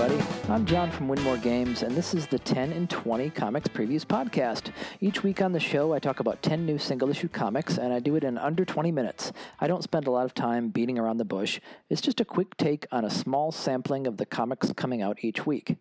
everybody. I'm John from WinMorr Games, and this is the 10 in 20 Comics Previews Podcast. Each week on the show, I talk about 10 new single issue comics, and I do it in under 20 minutes. I don't spend a lot of time beating around the bush. It's just a quick take on a small sampling of the comics coming out each week.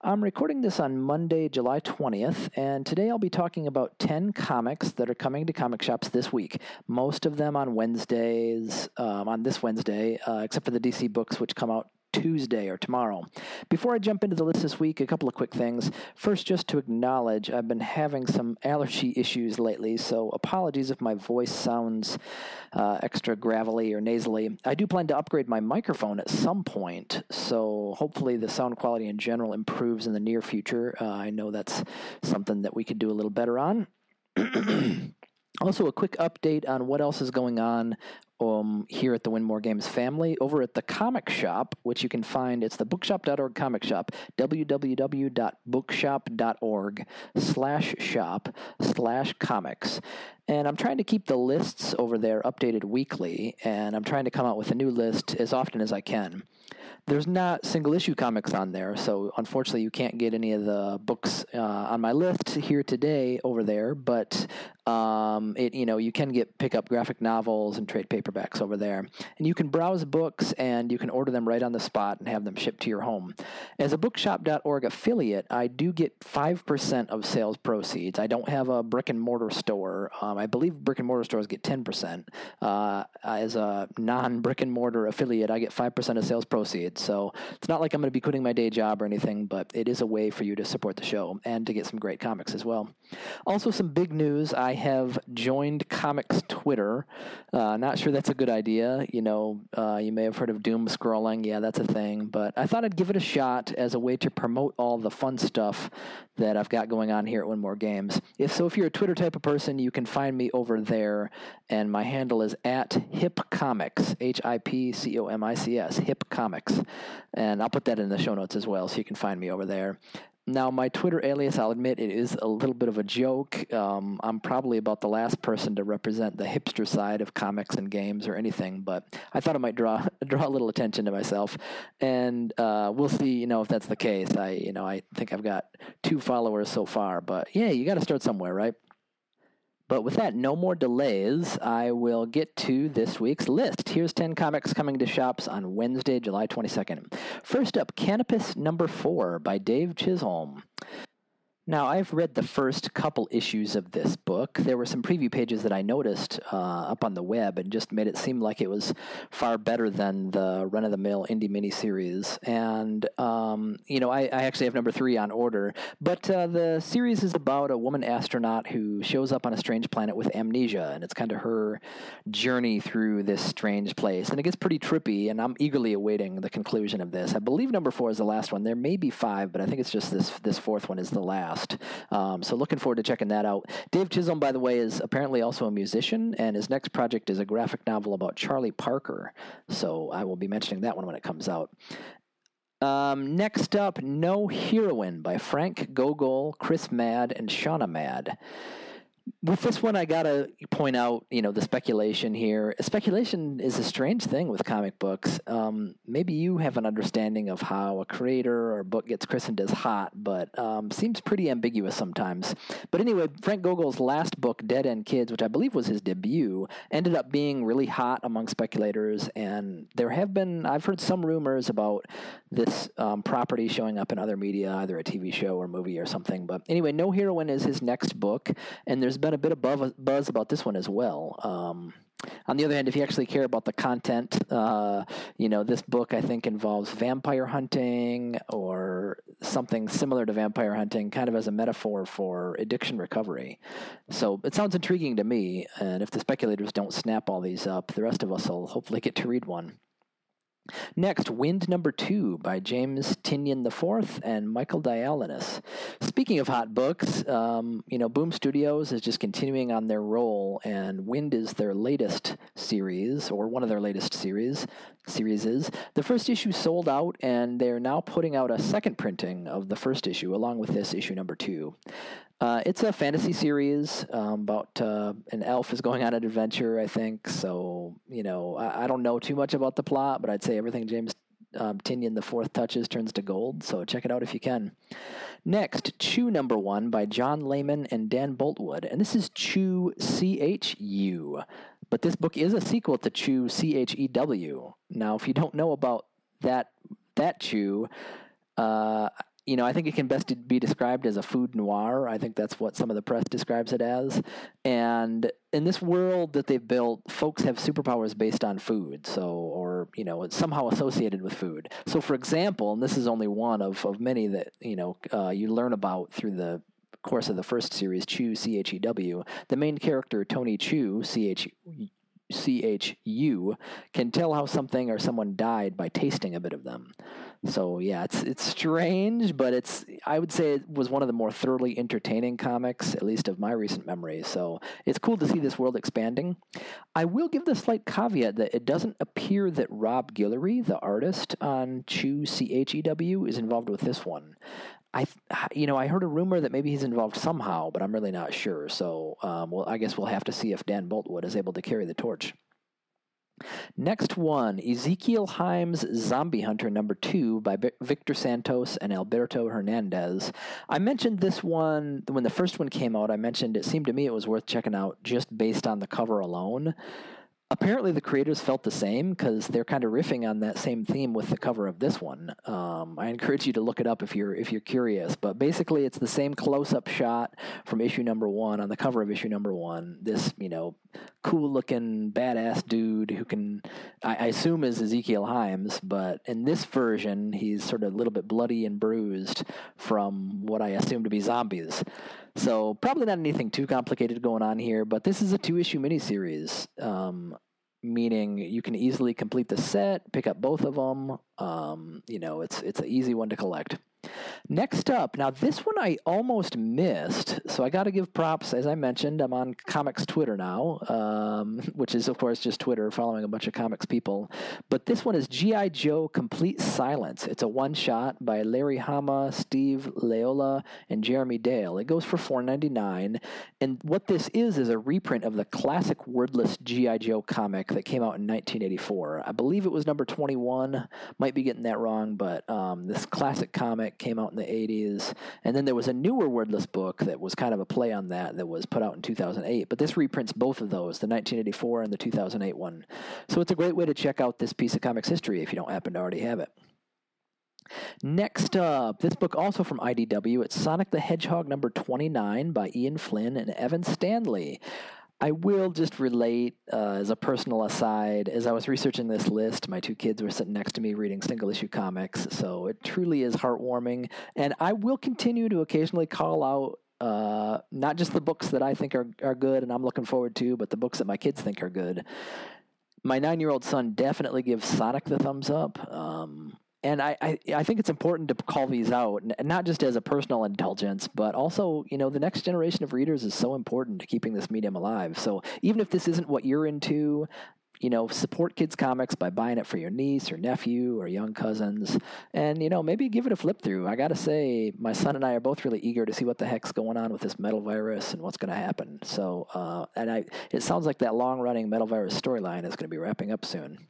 I'm recording this on Monday, July 20th, and today I'll be talking about 10 comics that are coming to comic shops this week. Most of them on Wednesdays, um, on this Wednesday, uh, except for the DC books, which come out Tuesday or tomorrow. Before I jump into the list this week, a couple of quick things. First, just to acknowledge, I've been having some allergy issues lately, so apologies if my voice sounds uh, extra gravelly or nasally. I do plan to upgrade my microphone at some point, so hopefully the sound quality in general improves in the near future. Uh, I know that's something that we could do a little better on. Also, a quick update on what else is going on um, here at the WinMorr Games family. Over at the comic shop, which you can find, it's the bookshop.org comic shop, www.bookshop.org slash shop slash comics. And I'm trying to keep the lists over there updated weekly, and I'm trying to come out with a new list as often as I can. There's not single issue comics on there, so unfortunately you can't get any of the books uh, on my list here today over there. But um, it you know you can get pick up graphic novels and trade paperbacks over there, and you can browse books and you can order them right on the spot and have them shipped to your home. As a Bookshop.org affiliate, I do get five percent of sales proceeds. I don't have a brick and mortar store. Um, I believe brick and mortar stores get ten percent. Uh, as a non brick and mortar affiliate, I get five percent of sales proceeds. So it's not like I'm going to be quitting my day job or anything, but it is a way for you to support the show and to get some great comics as well. Also, some big news I have joined Comics Twitter. Uh, not sure that's a good idea. You know, uh, you may have heard of doom scrolling. Yeah, that's a thing. But I thought I'd give it a shot as a way to promote all the fun stuff that I've got going on here at WinMorr Games. If so, if you're a Twitter type of person, you can find me over there, and my handle is at Hip Comics, H I P C O M I C S, Hip Comics, and I'll put that in the show notes as well, so you can find me over there. Now, my Twitter alias, I'll admit, it is a little bit of a joke. Um, I'm probably about the last person to represent the hipster side of comics and games or anything, but I thought it might draw draw a little attention to myself, and uh, we'll see. You know, if that's the case. I, you know, I think I've got two followers so far, but yeah, you got to start somewhere, right? But with that, no more delays. I will get to this week's list. Here's 10 comics coming to shops on Wednesday, July 22nd. First up, Canopus number 4 by Dave Chisholm. Now, I've read the first couple issues of this book. There were some preview pages that I noticed uh, up on the web and just made it seem like it was far better than the run of the mill indie miniseries. And, um, you know, I, I, actually have number three on order. But uh, the series is about a woman astronaut who shows up on a strange planet with amnesia, and it's kind of her journey through this strange place. And it gets pretty trippy, and I'm eagerly awaiting the conclusion of this. I believe number four is the last one. There may be five, but I think it's just this, this fourth one is the last. Um, so looking forward to checking that out. Dave Chisholm, by the way, is apparently also a musician, and his next project is a graphic novel about Charlie Parker. So I will be mentioning that one when it comes out. Um, next up, No Heroine by Frank Gogol, Criss Madd, and Shawna Madd with this one, I gotta point out, you know, the speculation here. Speculation is a strange thing with comic books. Um, maybe you have an understanding of how a creator or book gets christened as hot, but um, seems pretty ambiguous sometimes. But anyway, Frank Gogol's last book, Dead End Kids, which I believe was his debut, ended up being really hot among speculators, and there have been I've heard some rumors about this um, property showing up in other media, either a TV show or movie or something. But anyway, No Heroine is his next book, and there's been a bit of buzz about this one as well. Um, on the other hand, if you actually care about the content, uh, you know, this book I think involves vampire hunting or something similar to vampire hunting, kind of as a metaphor for addiction recovery. So it sounds intriguing to me, and if the speculators don't snap all these up, the rest of us will hopefully get to read one. Next, Wynd Number Two by James Tynion IV and Michael Dialynis. Speaking of hot books, um, you know, Boom Studios is just continuing on their roll, and Wynd is their latest series, or one of their latest series. Series is the first issue sold out, and they're now putting out a second printing of the first issue along with this issue number two. Uh, it's a fantasy series um, about uh, an elf is going on an adventure, I think. So, you know, I, I, don't know too much about the plot, but I'd say everything James um, Tynion the Fourth touches turns to gold. So check it out if you can. Next, Chu Number One by John Layman and Dan Boultwood, and this is Chu C H U. But this book is a sequel to Chew C H E W. Now, if you don't know about that that Chew, uh, you know, I think it can best be described as a food noir. I think that's what some of the press describes it as. And in this world that they've built, folks have superpowers based on food, so or you know, it's somehow associated with food. So, for example, and this is only one of of many that you know uh, you learn about through the course of the first series, Chew C H E W. The main character Tony Chu C H C H U can tell how something or someone died by tasting a bit of them. So yeah, it's it's strange, but it's I would say it was one of the more thoroughly entertaining comics, at least of my recent memory. So it's cool to see this world expanding. I will give the slight caveat that it doesn't appear that Rob Guillory, the artist on Chew C H E W, is involved with this one. I, you know, I heard a rumor that maybe he's involved somehow, but I'm really not sure. So, um, well, I guess we'll have to see if Dan Boultwood is able to carry the torch. Next one, Ezequiel Himes Zombie Hunter number two by Victor Santos and Alberto Hernandez. I mentioned this one when the first one came out. I mentioned it seemed to me it was worth checking out just based on the cover alone apparently the creators felt the same because they're kind of riffing on that same theme with the cover of this one. Um, I encourage you to look it up if you're if you're curious. But basically, it's the same close-up shot from issue number one on the cover of issue number one. This you know cool-looking badass dude who can I, I assume is Ezequiel Himes, but in this version he's sort of a little bit bloody and bruised from what I assume to be zombies. So probably not anything too complicated going on here, but this is a two issue miniseries, um, meaning you can easily complete the set, pick up both of them. Um, you know, it's it's an easy one to collect. Next up, now this one I almost missed, so I got to give props. As I mentioned, I'm on comics Twitter now, um, which is of course just Twitter, following a bunch of comics people. But this one is GI Joe Complete Silence. It's a one shot by Larry Hama, Steve Leialoha, and Jeremy Dale. It goes for $4.99, and what this is is a reprint of the classic wordless GI Joe comic that came out in 1984. I believe it was number 21. Might be getting that wrong, but um, this classic comic came out in the 80s. And then there was a newer wordless book that was kind of a play on that that was put out in 2008. But this reprints both of those, the 1984 and the 2008 one. So it's a great way to check out this piece of comics history if you don't happen to already have it. Next up, this book also from IDW. It's Sonic the Hedgehog number 29 by Ian Flynn and Evan Stanley. I will just relate uh, as a personal aside. As I was researching this list, my two kids were sitting next to me reading single issue comics, so it truly is heartwarming. And I will continue to occasionally call out uh, not just the books that I think are, are good and I'm looking forward to, but the books that my kids think are good. My nine year old son definitely gives Sonic the thumbs up. Um, and I, I, I, think it's important to call these out, not just as a personal indulgence, but also, you know, the next generation of readers is so important to keeping this medium alive. So even if this isn't what you're into, you know, support kids' comics by buying it for your niece or nephew or young cousins, and you know, maybe give it a flip through. I got to say, my son and I are both really eager to see what the heck's going on with this metal virus and what's going to happen. So, uh, and I, it sounds like that long-running metal virus storyline is going to be wrapping up soon.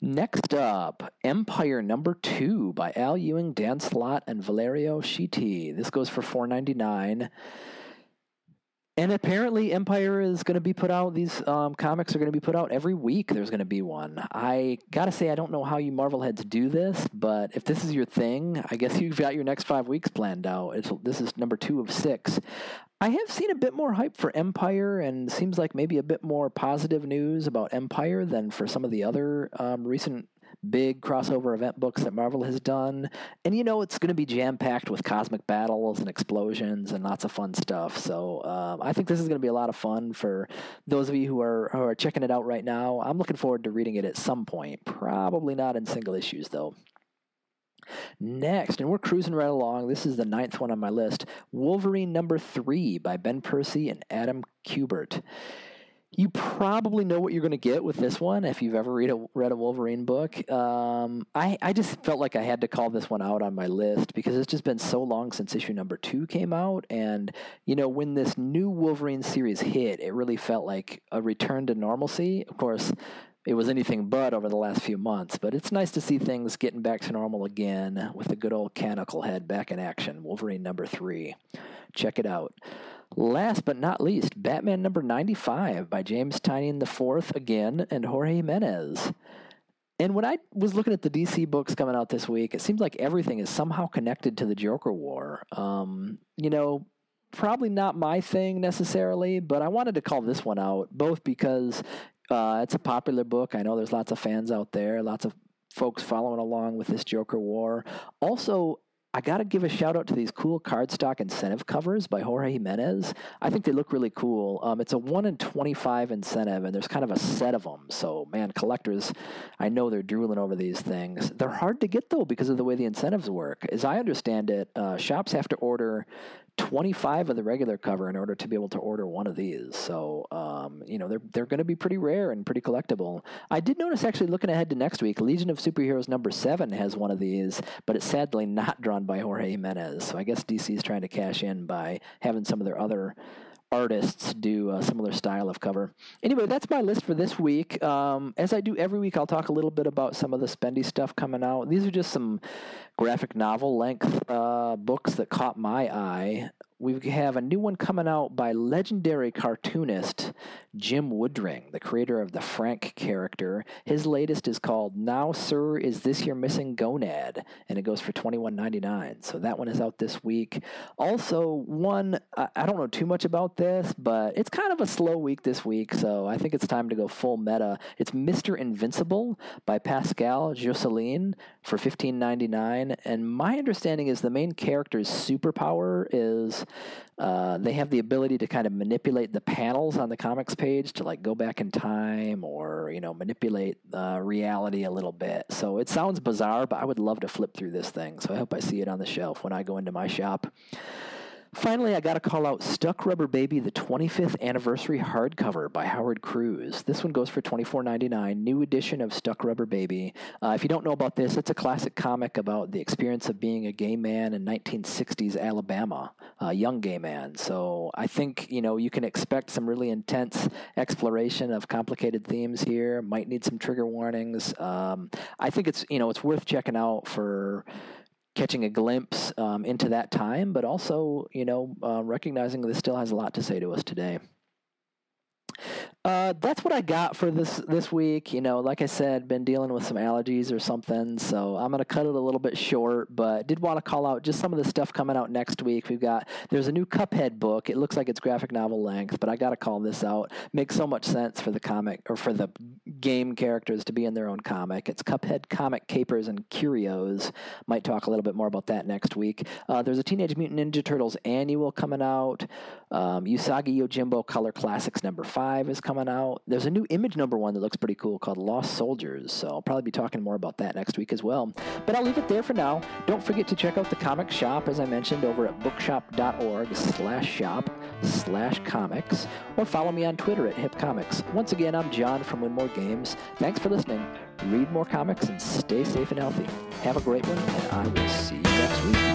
Next up, Empyre number two by Al Ewing, Dan Slott, and Valerio Schiti. This goes for four ninety nine. And apparently, Empyre is going to be put out. These um, comics are going to be put out every week. There's going to be one. I gotta say, I don't know how you Marvel heads do this, but if this is your thing, I guess you've got your next five weeks planned out. It's, this is number two of six. I have seen a bit more hype for Empyre, and seems like maybe a bit more positive news about Empyre than for some of the other um, recent big crossover event books that Marvel has done. And you know, it's going to be jam packed with cosmic battles and explosions and lots of fun stuff. So um, I think this is going to be a lot of fun for those of you who are who are checking it out right now. I'm looking forward to reading it at some point. Probably not in single issues though. Next, and we're cruising right along. This is the ninth one on my list Wolverine number three by Ben Percy and Adam Kubert. You probably know what you're going to get with this one if you've ever read a, read a Wolverine book. Um, I, I just felt like I had to call this one out on my list because it's just been so long since issue number two came out. And, you know, when this new Wolverine series hit, it really felt like a return to normalcy. Of course, it was anything but over the last few months. But it's nice to see things getting back to normal again with the good old Canucklehead back in action. Wolverine number three. Check it out. Last but not least, Batman number 95 by James Tynion IV again and Jorge Jimenez. And when I was looking at the DC books coming out this week, it seems like everything is somehow connected to the Joker War. Um, you know, probably not my thing necessarily, but I wanted to call this one out both because uh, it's a popular book. I know there's lots of fans out there, lots of folks following along with this Joker War. Also, I got to give a shout out to these cool cardstock incentive covers by Jorge Jimenez. I think they look really cool. Um, it's a 1 in 25 incentive, and there's kind of a set of them. So, man, collectors, I know they're drooling over these things. They're hard to get, though, because of the way the incentives work. As I understand it, uh, shops have to order 25 of the regular cover in order to be able to order one of these. So, um, you know, they're, they're going to be pretty rare and pretty collectible. I did notice actually looking ahead to next week, Legion of Superheroes number seven has one of these, but it's sadly not drawn by Jorge Jimenez. So I guess DC is trying to cash in by having some of their other artists do a similar style of cover. Anyway, that's my list for this week. Um, as I do every week, I'll talk a little bit about some of the spendy stuff coming out. These are just some graphic novel length uh, books that caught my eye we have a new one coming out by legendary cartoonist Jim Woodring, the creator of the Frank character. His latest is called Now Sir Is This Your Missing Gonad? and it goes for $21.99. So that one is out this week. Also, one, I don't know too much about this, but it's kind of a slow week this week, so I think it's time to go full meta. It's Mr. Invincible by Pascal Jousselin for $15.99. And my understanding is the main character's superpower is uh, they have the ability to kind of manipulate the panels on the comics page to like go back in time or you know manipulate uh, reality a little bit. So it sounds bizarre, but I would love to flip through this thing. So I hope I see it on the shelf when I go into my shop. Finally, I got to call out Stuck Rubber Baby, the 25th anniversary hardcover by Howard Cruse. This one goes for $24.99, new edition of Stuck Rubber Baby. Uh, if you don't know about this, it's a classic comic about the experience of being a gay man in 1960s Alabama, a young gay man. So I think, you know, you can expect some really intense exploration of complicated themes here. Might need some trigger warnings. Um, I think it's, you know, it's worth checking out for catching a glimpse um, into that time, but also, you know, uh, recognizing this still has a lot to say to us today. Uh, that's what I got for this this week. You know, like I said, been dealing with some allergies or something, so I'm gonna cut it a little bit short. But did want to call out just some of the stuff coming out next week. We've got there's a new Cuphead book. It looks like it's graphic novel length, but I got to call this out. Makes so much sense for the comic or for the game characters to be in their own comic. It's Cuphead comic capers and curios. Might talk a little bit more about that next week. Uh, there's a Teenage Mutant Ninja Turtles annual coming out. Um, Usagi Yojimbo Color Classics number five is coming out. There's a new image number one that looks pretty cool called Lost Soldiers, so I'll probably be talking more about that next week as well. But I'll leave it there for now. Don't forget to check out the comic shop, as I mentioned, over at bookshop.org slash shop slash comics, or follow me on Twitter at hipcomics. Once again, I'm John from WinMorr Games. Thanks for listening. Read more comics and stay safe and healthy. Have a great one, and I will see you next week.